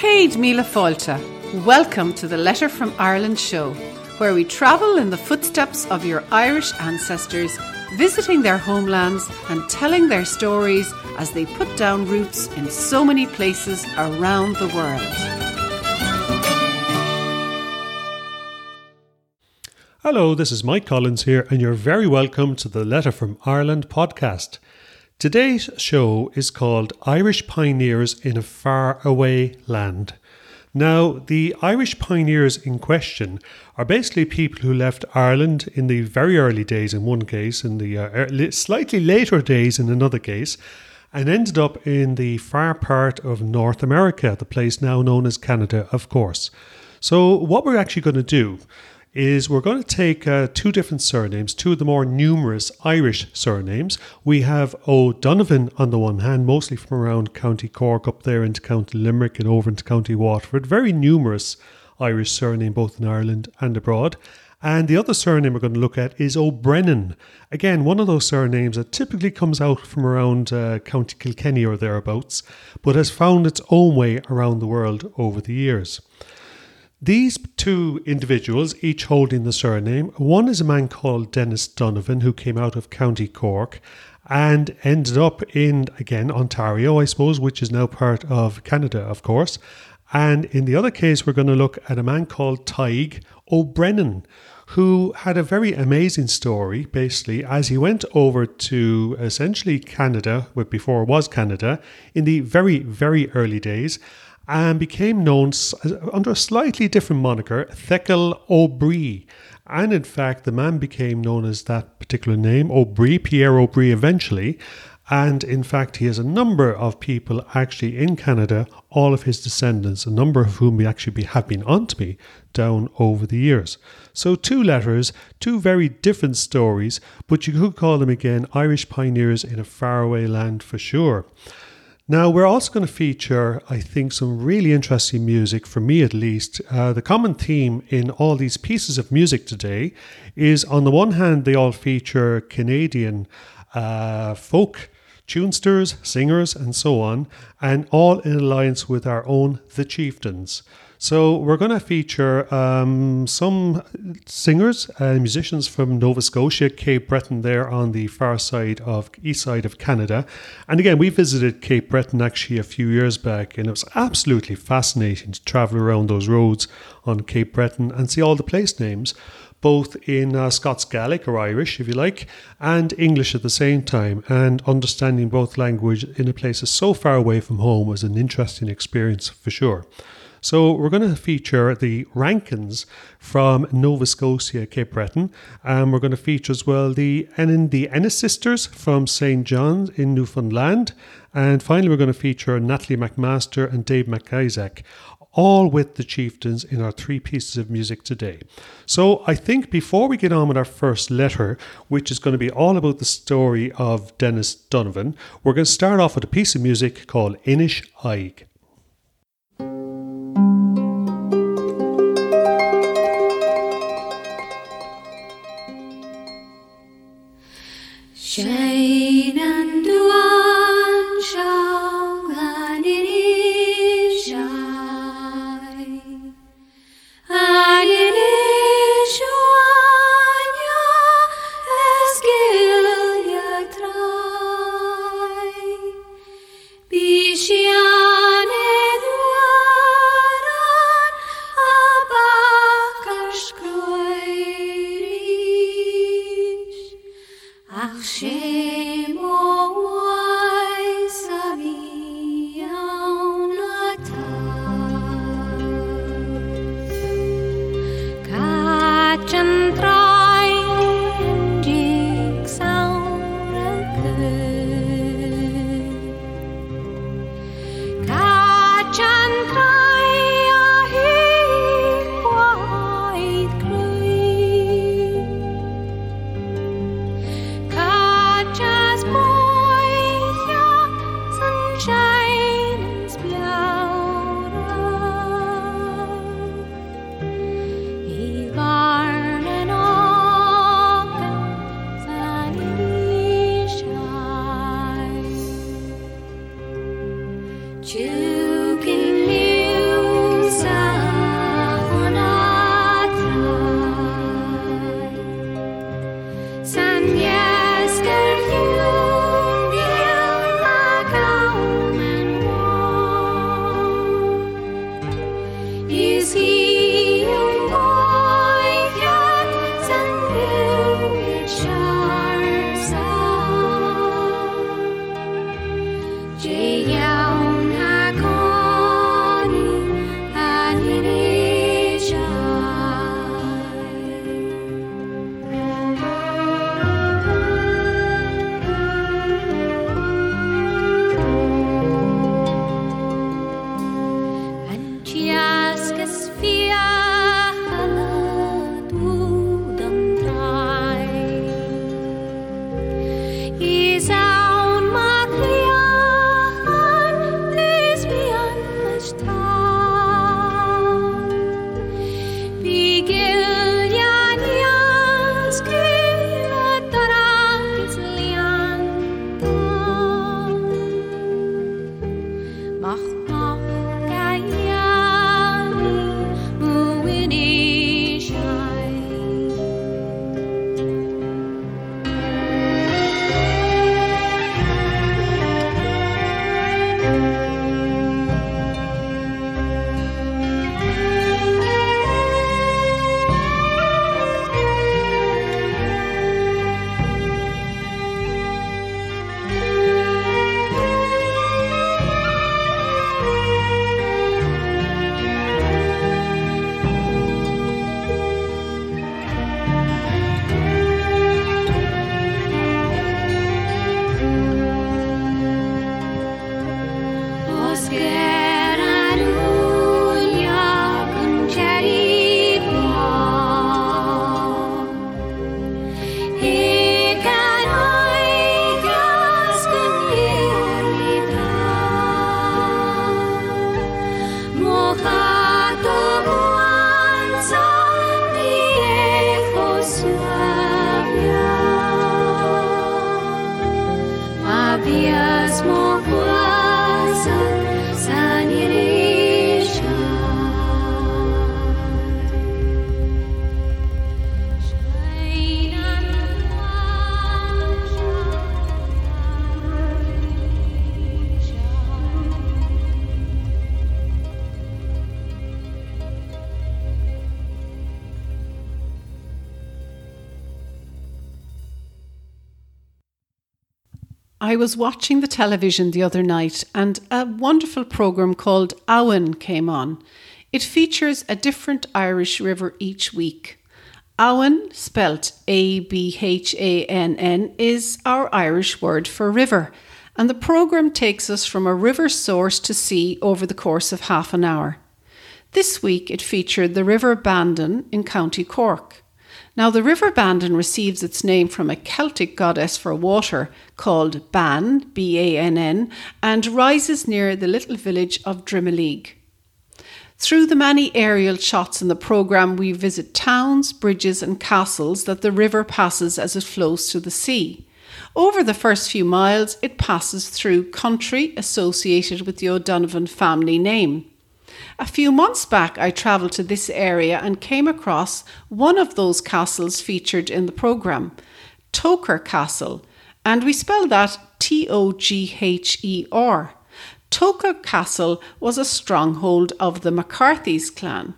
Céad Míle Fáilte. Welcome to the Letter from Ireland show, where we travel in the footsteps of your Irish ancestors, visiting their homelands and telling their stories as they put down roots in so many places around the world. Hello, this is Mike Collins here, and you're very welcome to the Letter from Ireland podcast. Today's show is called Irish Pioneers in a Far Away Land. Now, the Irish pioneers in question are basically people who left Ireland in the very early days, in one case, in the uh, slightly later days, in another case, and ended up in the far part of North America, the place now known as Canada, of course. So, what we're actually going to do is we're going to take uh, two different surnames, two of the more numerous Irish surnames. We have O'Donovan on the one hand, mostly from around County Cork up there into County Limerick and over into County Waterford. Very numerous Irish surname both in Ireland and abroad. And the other surname we're going to look at is O'Brennan. Again, one of those surnames that typically comes out from around uh, County Kilkenny or thereabouts, but has found its own way around the world over the years. These two individuals, each holding the surname, one is a man called Dennis Donovan, who came out of County Cork and ended up in, again, Ontario, I suppose, which is now part of Canada, of course. And in the other case, we're going to look at a man called Tadhg O'Brennan, who had a very amazing story, basically, as he went over to essentially Canada, what before was Canada, in the very, very early days and became known uh, under a slightly different moniker, Thekel Aubry. And in fact, the man became known as that particular name, Aubry, Pierre Aubry, eventually. And in fact, he has a number of people actually in Canada, all of his descendants, a number of whom we actually have been on to me down over the years. So, two letters, two very different stories, but you could call them again Irish pioneers in a faraway land for sure. Now, we're also going to feature, I think, some really interesting music, for me at least. Uh, the common theme in all these pieces of music today is on the one hand, they all feature Canadian uh, folk tunesters, singers, and so on, and all in alliance with our own The Chieftains. So we're going to feature um, some singers and musicians from Nova Scotia, Cape Breton, there on the far side of east side of Canada. And again, we visited Cape Breton actually a few years back, and it was absolutely fascinating to travel around those roads on Cape Breton and see all the place names both in uh, Scots Gaelic or Irish, if you like, and English at the same time. And understanding both language in a place so far away from home was an interesting experience for sure. So we're going to feature the Rankins from Nova Scotia, Cape Breton, and we're going to feature as well the Ennin, the Ennis sisters from St. John's in Newfoundland, and finally we're going to feature Natalie MacMaster and Dave MacIsaac all with the chieftains in our three pieces of music today. So I think before we get on with our first letter, which is going to be all about the story of Dennis Donovan, we're going to start off with a piece of music called Inish Aig. I was watching the television the other night and a wonderful programme called Abhainn came on. It features a different Irish river each week. Abhainn, spelt A B H A N N, is our Irish word for river, and the programme takes us from a river source to sea over the course of half an hour. This week it featured the River Bandon in County Cork. Now, the River Bandon receives its name from a Celtic goddess for water called Ban, B A N N, and rises near the little village of Drimoleague. Through the many aerial shots in the programme, we visit towns, bridges, and castles that the river passes as it flows to the sea. Over the first few miles, it passes through country associated with the O'Donovan family name. A few months back, I travelled to this area and came across one of those castles featured in the programme, Togher Castle, and we spell that T O G H E R. Togher Castle was a stronghold of the McCarthy's clan.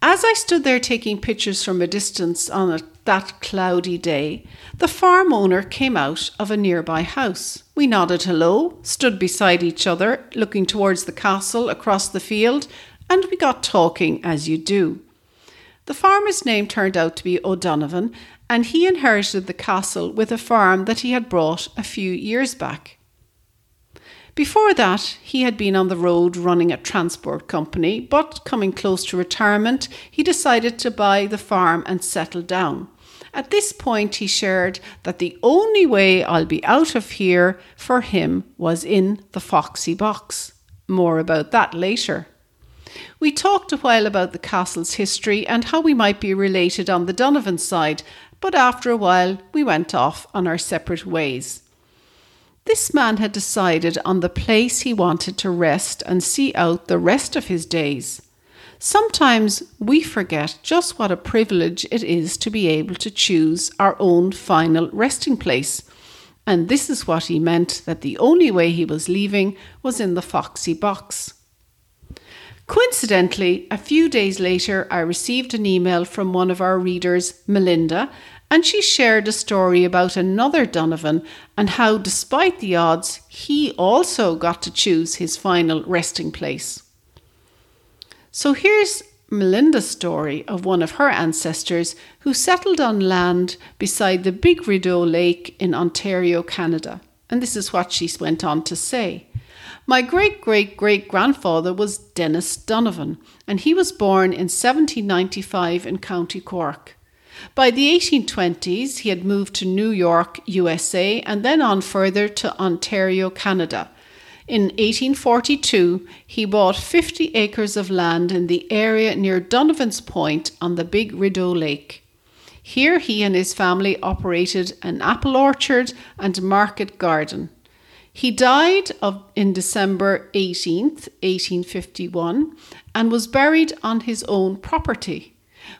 As I stood there taking pictures from a distance on a, that cloudy day, the farm owner came out of a nearby house. We nodded hello, stood beside each other, looking towards the castle across the field, and we got talking as you do. The farmer's name turned out to be O'Donovan, and he inherited the castle with a farm that he had bought a few years back. Before that, he had been on the road running a transport company, but coming close to retirement, he decided to buy the farm and settle down. At this point, he shared that the only way I'll be out of here for him was in the Foxy Box. More about that later. We talked a while about the castle's history and how we might be related on the Donovan side, but after a while we went off on our separate ways. This man had decided on the place he wanted to rest and see out the rest of his days. Sometimes we forget just what a privilege it is to be able to choose our own final resting place. And this is what he meant that the only way he was leaving was in the Foxy box. Coincidentally, a few days later, I received an email from one of our readers, Melinda, and she shared a story about another Donovan and how, despite the odds, he also got to choose his final resting place. So here's Melinda's story of one of her ancestors who settled on land beside the Big Rideau Lake in Ontario, Canada. And this is what she went on to say. My great great great grandfather was Dennis Donovan, and he was born in 1795 in County Cork. By the 1820s, he had moved to New York, USA, and then on further to Ontario, Canada. In 1842, he bought 50 acres of land in the area near Donovan's Point on the Big Rideau Lake. Here, he and his family operated an apple orchard and market garden. He died of, in December 18th, 1851, and was buried on his own property.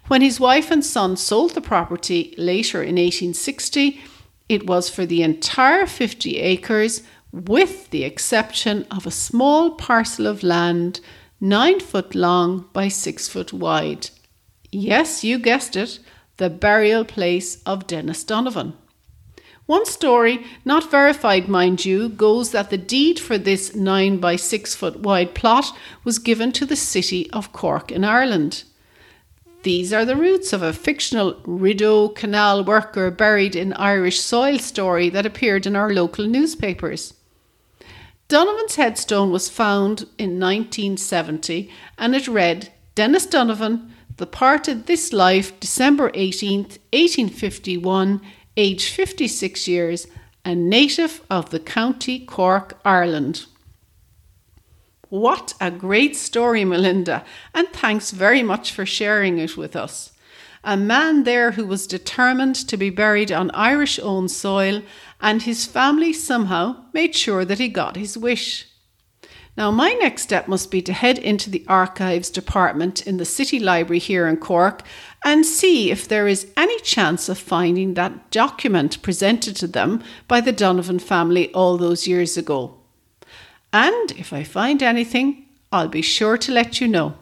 When his wife and son sold the property later in 1860, it was for the entire 50 acres, with the exception of a small parcel of land nine foot long by six foot wide. Yes, you guessed it, the burial place of Dennis Donovan. One story, not verified mind you, goes that the deed for this 9 by 6 foot wide plot was given to the city of Cork in Ireland. These are the roots of a fictional Rideau Canal worker buried in Irish soil story that appeared in our local newspapers. Donovan's headstone was found in 1970 and it read Dennis Donovan, departed this life December 18th, 1851, aged 56 years, a native of the county Cork, Ireland. What a great story, Melinda, and thanks very much for sharing it with us. A man there who was determined to be buried on Irish owned soil, and his family somehow made sure that he got his wish. Now, my next step must be to head into the archives department in the City Library here in Cork and see if there is any chance of finding that document presented to them by the Donovan family all those years ago. And if I find anything, I'll be sure to let you know.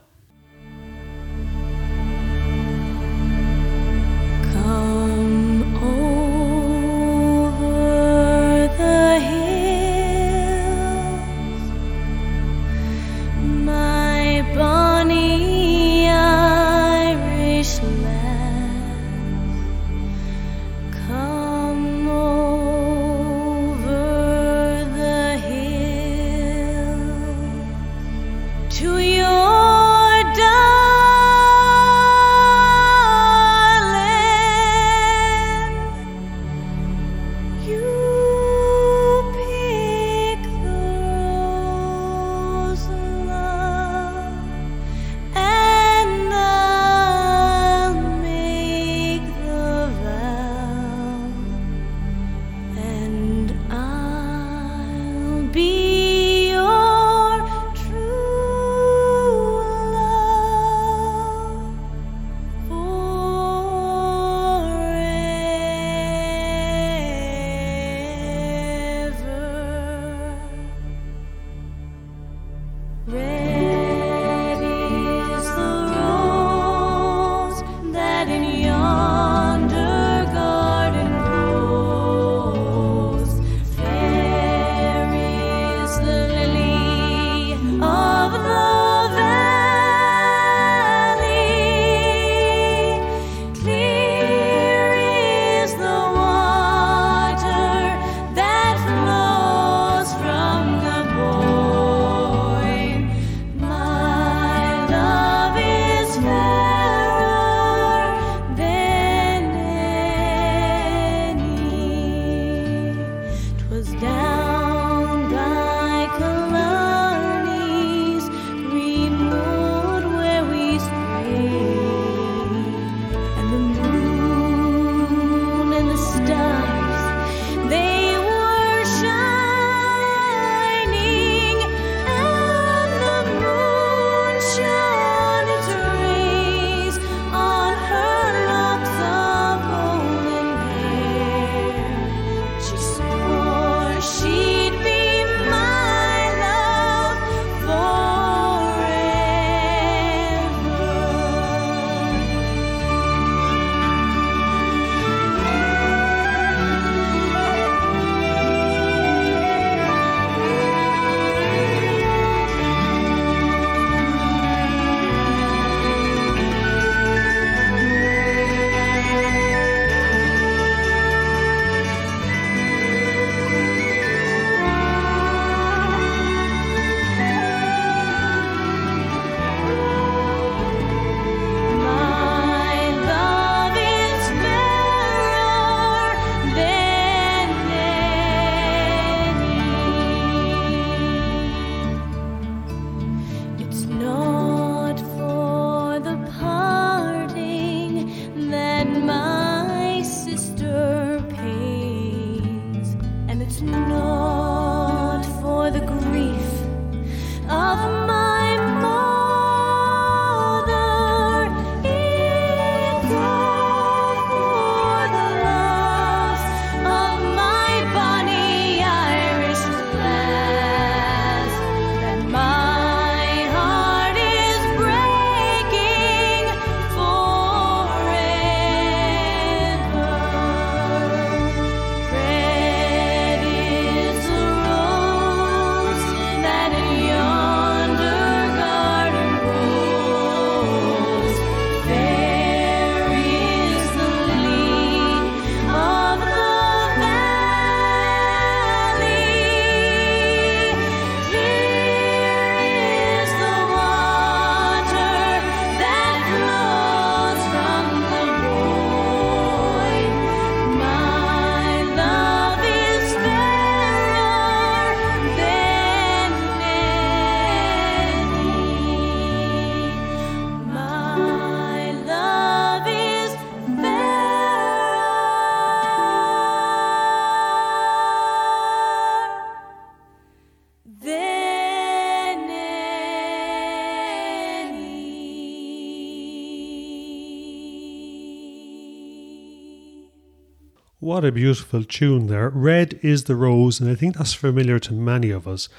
What a beautiful tune there. Red is the Rose, and I think that's familiar to many of us.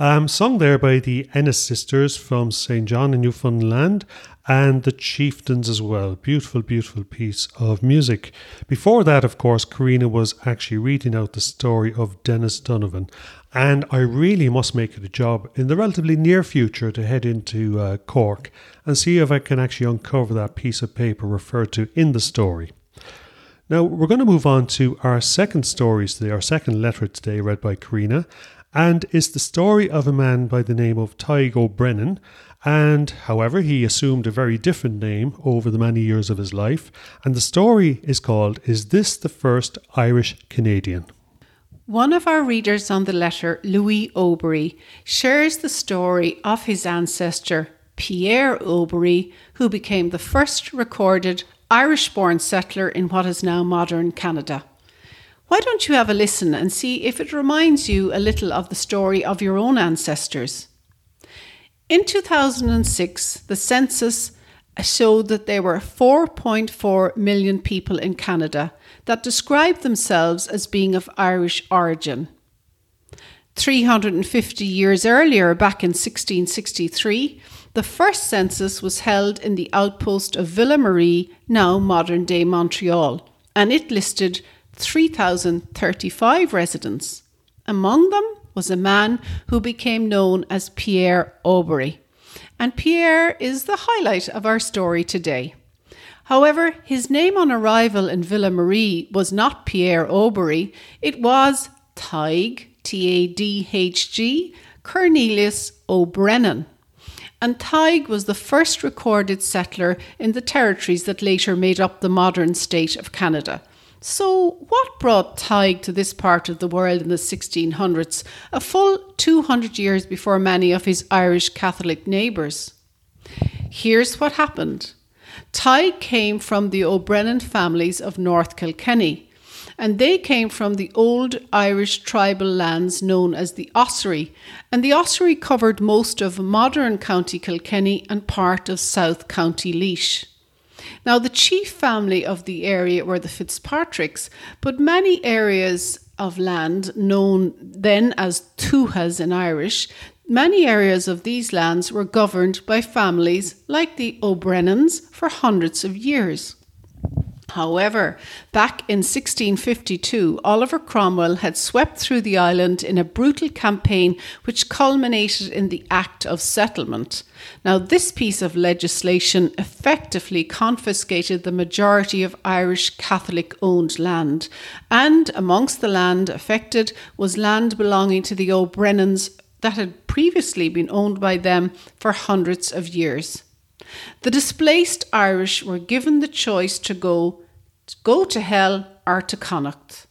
Um, sung there by the Ennis sisters from St. John in Newfoundland and the Chieftains as well. Beautiful, beautiful piece of music. Before that, of course, Karina was actually reading out the story of Dennis Donovan. And I really must make it a job in the relatively near future to head into uh, Cork and see if I can actually uncover that piece of paper referred to in the story. Now, we're going to move on to our second story today, our second letter today, read by Karina. And it's the story of a man by the name of Tadhg O'Brennan. And however, he assumed a very different name over the many years of his life. And the story is called Is This the First Irish Canadian? One of our readers on the letter, Louis Aubry, shares the story of his ancestor, Pierre Aubry, who became the first recorded Irish born settler in what is now modern Canada. Why don't you have a listen and see if it reminds you a little of the story of your own ancestors? In 2006, the census showed that there were 4.4 million people in Canada that described themselves as being of Irish origin. 350 years earlier, back in 1663, the first census was held in the outpost of Ville Marie, now modern day Montreal, and it listed 3,035 residents. Among them was a man who became known as Pierre Aubry. And Pierre is the highlight of our story today. However, his name on arrival in Ville Marie was not Pierre Aubry, it was Tadhg, T A D H G, Cornelius O'Brennan. And Tadhg was the first recorded settler in the territories that later made up the modern state of Canada. So, what brought Tadhg to this part of the world in the 1600s, a full 200 years before many of his Irish Catholic neighbours? Here's what happened. Tadhg came from the O'Brennan families of North Kilkenny, and they came from the old Irish tribal lands known as the Ossory, and the Ossory covered most of modern County Kilkenny and part of South County Laois. Now, the chief family of the area were the Fitzpatricks, but many areas of land known then as tuhas in Irish, many areas of these lands were governed by families like the O'Brennans for hundreds of years. However, back in 1652, Oliver Cromwell had swept through the island in a brutal campaign which culminated in the Act of Settlement. Now, this piece of legislation effectively confiscated the majority of Irish Catholic owned land, and amongst the land affected was land belonging to the O'Brennans that had previously been owned by them for hundreds of years. The displaced Irish were given the choice to go to, go to hell or to Connacht.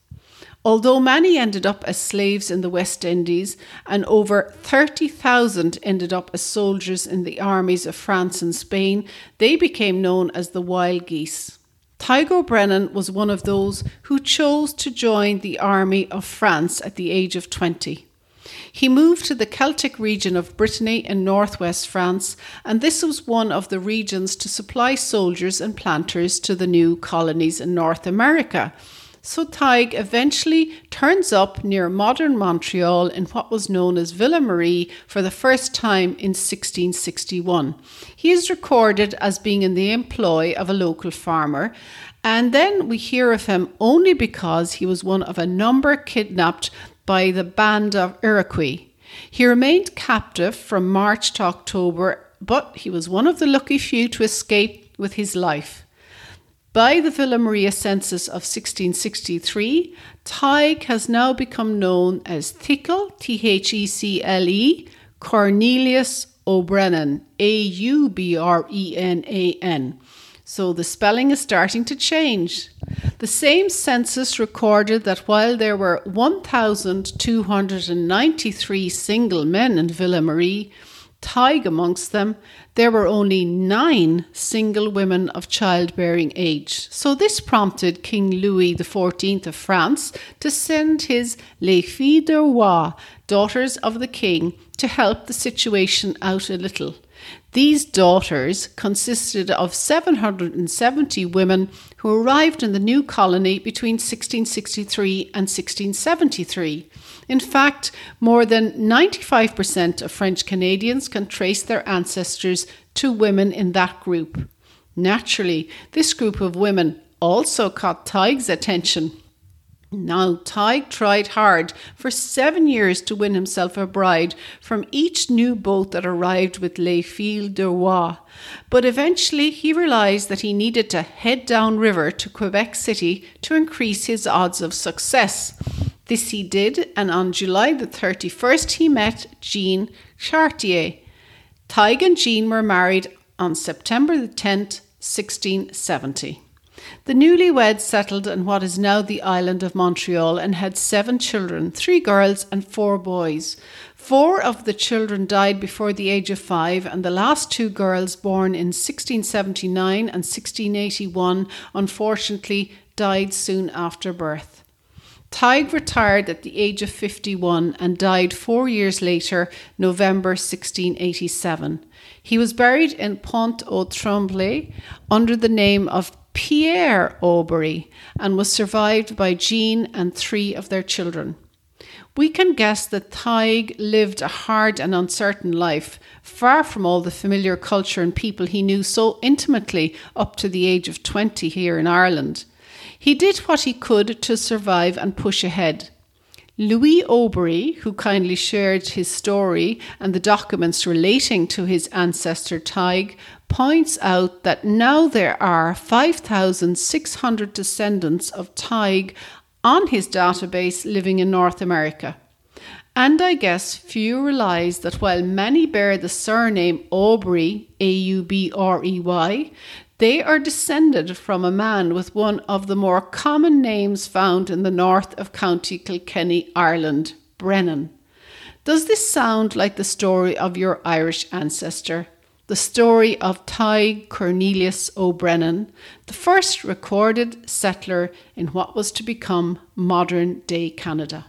Although many ended up as slaves in the West Indies and over 30,000 ended up as soldiers in the armies of France and Spain, they became known as the Wild Geese. Tadhg O'Brennan was one of those who chose to join the army of France at the age of 20. He moved to the Celtic region of Brittany in northwest France, and this was one of the regions to supply soldiers and planters to the new colonies in North America. So Tadhg eventually turns up near modern Montreal in what was known as Ville Marie for the first time in 1661. He is recorded as being in the employ of a local farmer, and then we hear of him only because he was one of a number kidnapped by the band of Iroquois. He remained captive from March to October, but he was one of the lucky few to escape with his life. By the Ville Marie census of 1663, Tadhg has now become known as Thickle, T H E C L E, Cornelius O'Brennan, A U B R E N A N. So the spelling is starting to change. The same census recorded that while there were 1,293 single men in Ville Marie, Tadhg amongst them, there were only nine single women of childbearing age. So this prompted King Louis XIV of France to send his Les Filles de Roi, daughters of the king, to help the situation out a little. These daughters consisted of 770 women who arrived in the new colony between 1663 and 1673. In fact, more than 95% of French Canadians can trace their ancestors to women in that group. Naturally, this group of women also caught Tadhg's attention. Now, Tadhg tried hard for seven years to win himself a bride from each new boat that arrived with Les Filles de Roi, but eventually he realized that he needed to head downriver to Quebec City to increase his odds of success. This he did, and on July the 31st, he met Jean Chartier. Tadhg and Jean were married on September the 10th, 1670. The newlyweds settled in what is now the island of Montreal and had seven children three girls and four boys. Four of the children died before the age of five, and the last two girls, born in 1679 and 1681, unfortunately died soon after birth. Tadhg retired at the age of 51 and died four years later, November 1687. He was buried in Pont au Tremblay under the name of Pierre Aubrey and was survived by Jean and three of their children. We can guess that Tadhg lived a hard and uncertain life, far from all the familiar culture and people he knew so intimately up to the age of 20 here in Ireland. He did what he could to survive and push ahead. Louis Aubrey, who kindly shared his story and the documents relating to his ancestor Tadhg, points out that now there are 5,600 descendants of Tadhg on his database living in North America. And I guess few realise that while many bear the surname Aubrey, A U B R E Y, they are descended from a man with one of the more common names found in the north of County Kilkenny, Ireland, Brennan. Does this sound like the story of your Irish ancestor? The story of Tadhg Cornelius O'Brennan, the first recorded settler in what was to become modern day Canada.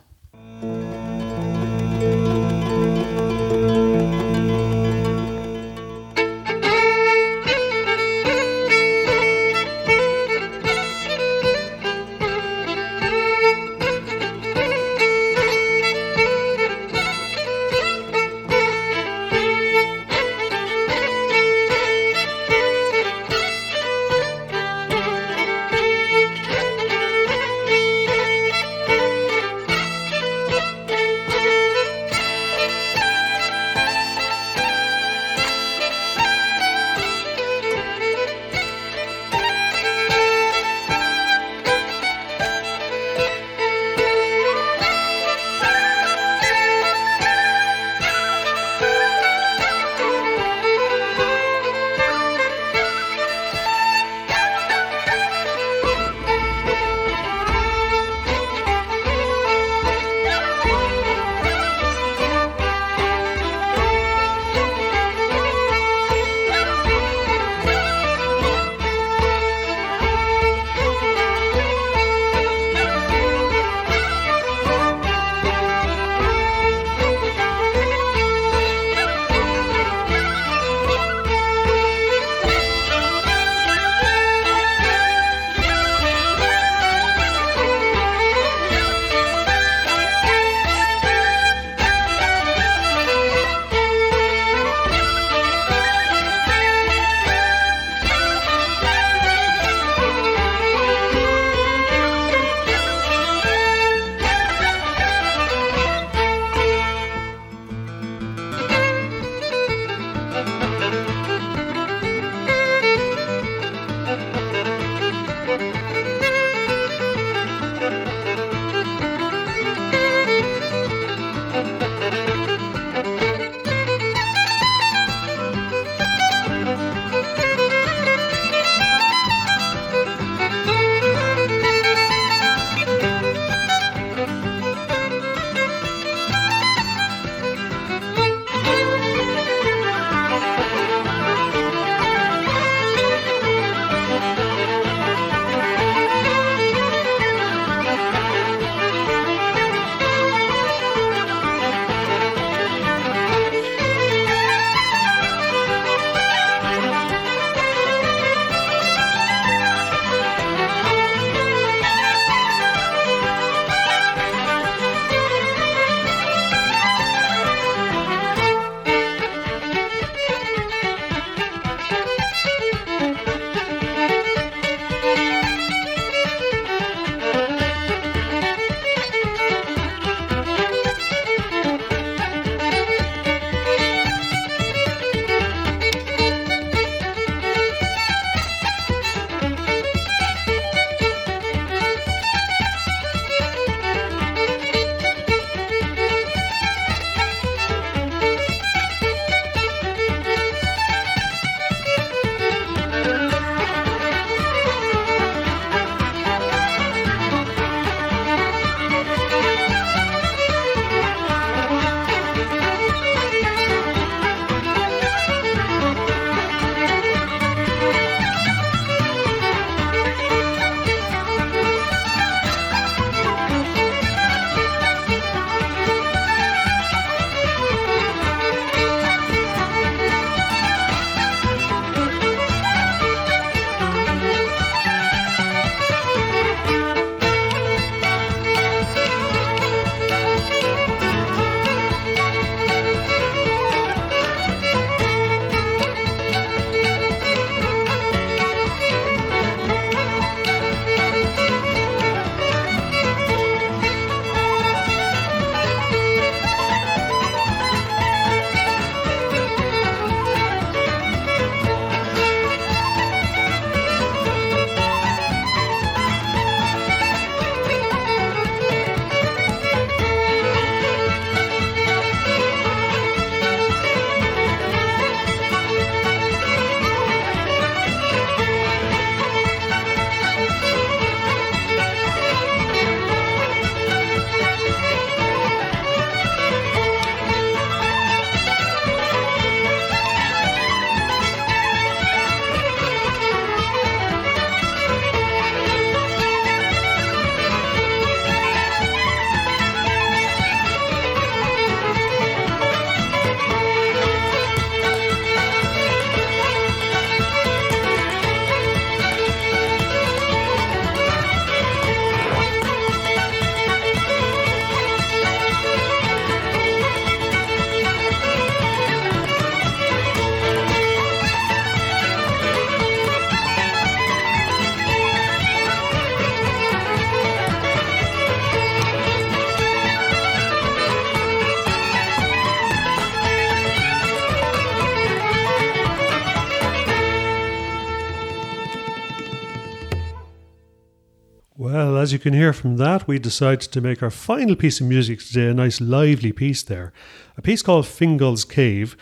As you can hear from that, we decided to make our final piece of music today a nice lively piece there. A piece called Fingal's Cave,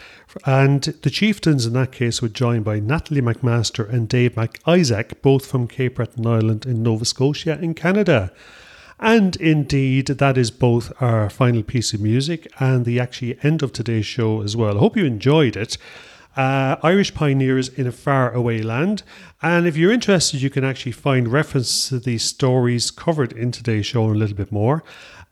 and the chieftains in that case were joined by Natalie MacMaster and Dave MacIsaac, both from Cape Breton Island in Nova Scotia in Canada. And indeed, that is both our final piece of music and the actually end of today's show as well. I hope you enjoyed it. Uh, Irish Pioneers in a Far Away Land. And if you're interested, you can actually find reference to these stories covered in today's show a little bit more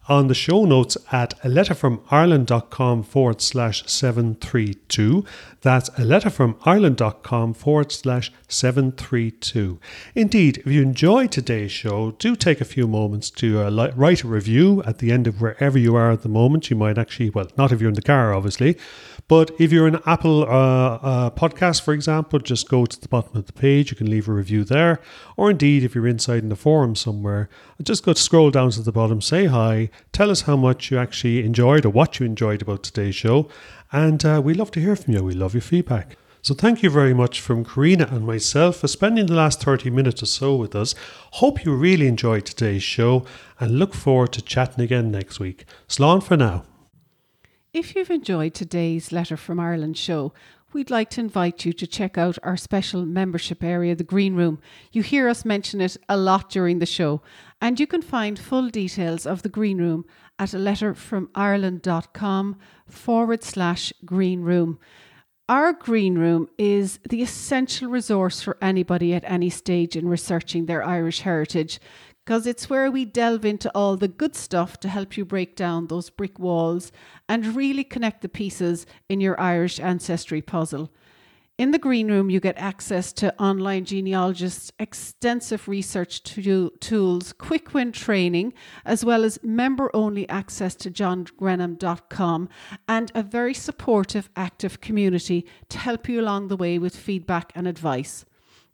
on the show notes at a letter from Ireland.com forward slash 732. That's a letter from Ireland.com forward slash 732. Indeed, if you enjoyed today's show, do take a few moments to uh, write a review at the end of wherever you are at the moment. You might actually, well, not if you're in the car, obviously, but if you're an Apple uh, uh, podcast, for example, just go to the bottom of the page. You can leave a review there. Or indeed, if you're inside in the forum somewhere, just go to scroll down to the bottom, say hi, tell us how much you actually enjoyed or what you enjoyed about today's show. And uh, we love to hear from you. We love your feedback. So thank you very much from Karina and myself for spending the last 30 minutes or so with us. Hope you really enjoyed today's show and look forward to chatting again next week. Slán for now. If you've enjoyed today's Letter from Ireland show, we'd like to invite you to check out our special membership area, the Green Room. You hear us mention it a lot during the show, and you can find full details of the Green Room at a letterfromireland.com forward slash green room. Our green room is the essential resource for anybody at any stage in researching their Irish heritage because it's where we delve into all the good stuff to help you break down those brick walls and really connect the pieces in your Irish ancestry puzzle. In the green room, you get access to online genealogists, extensive research to- tools, quick win training, as well as member only access to johngrenham.com and a very supportive, active community to help you along the way with feedback and advice.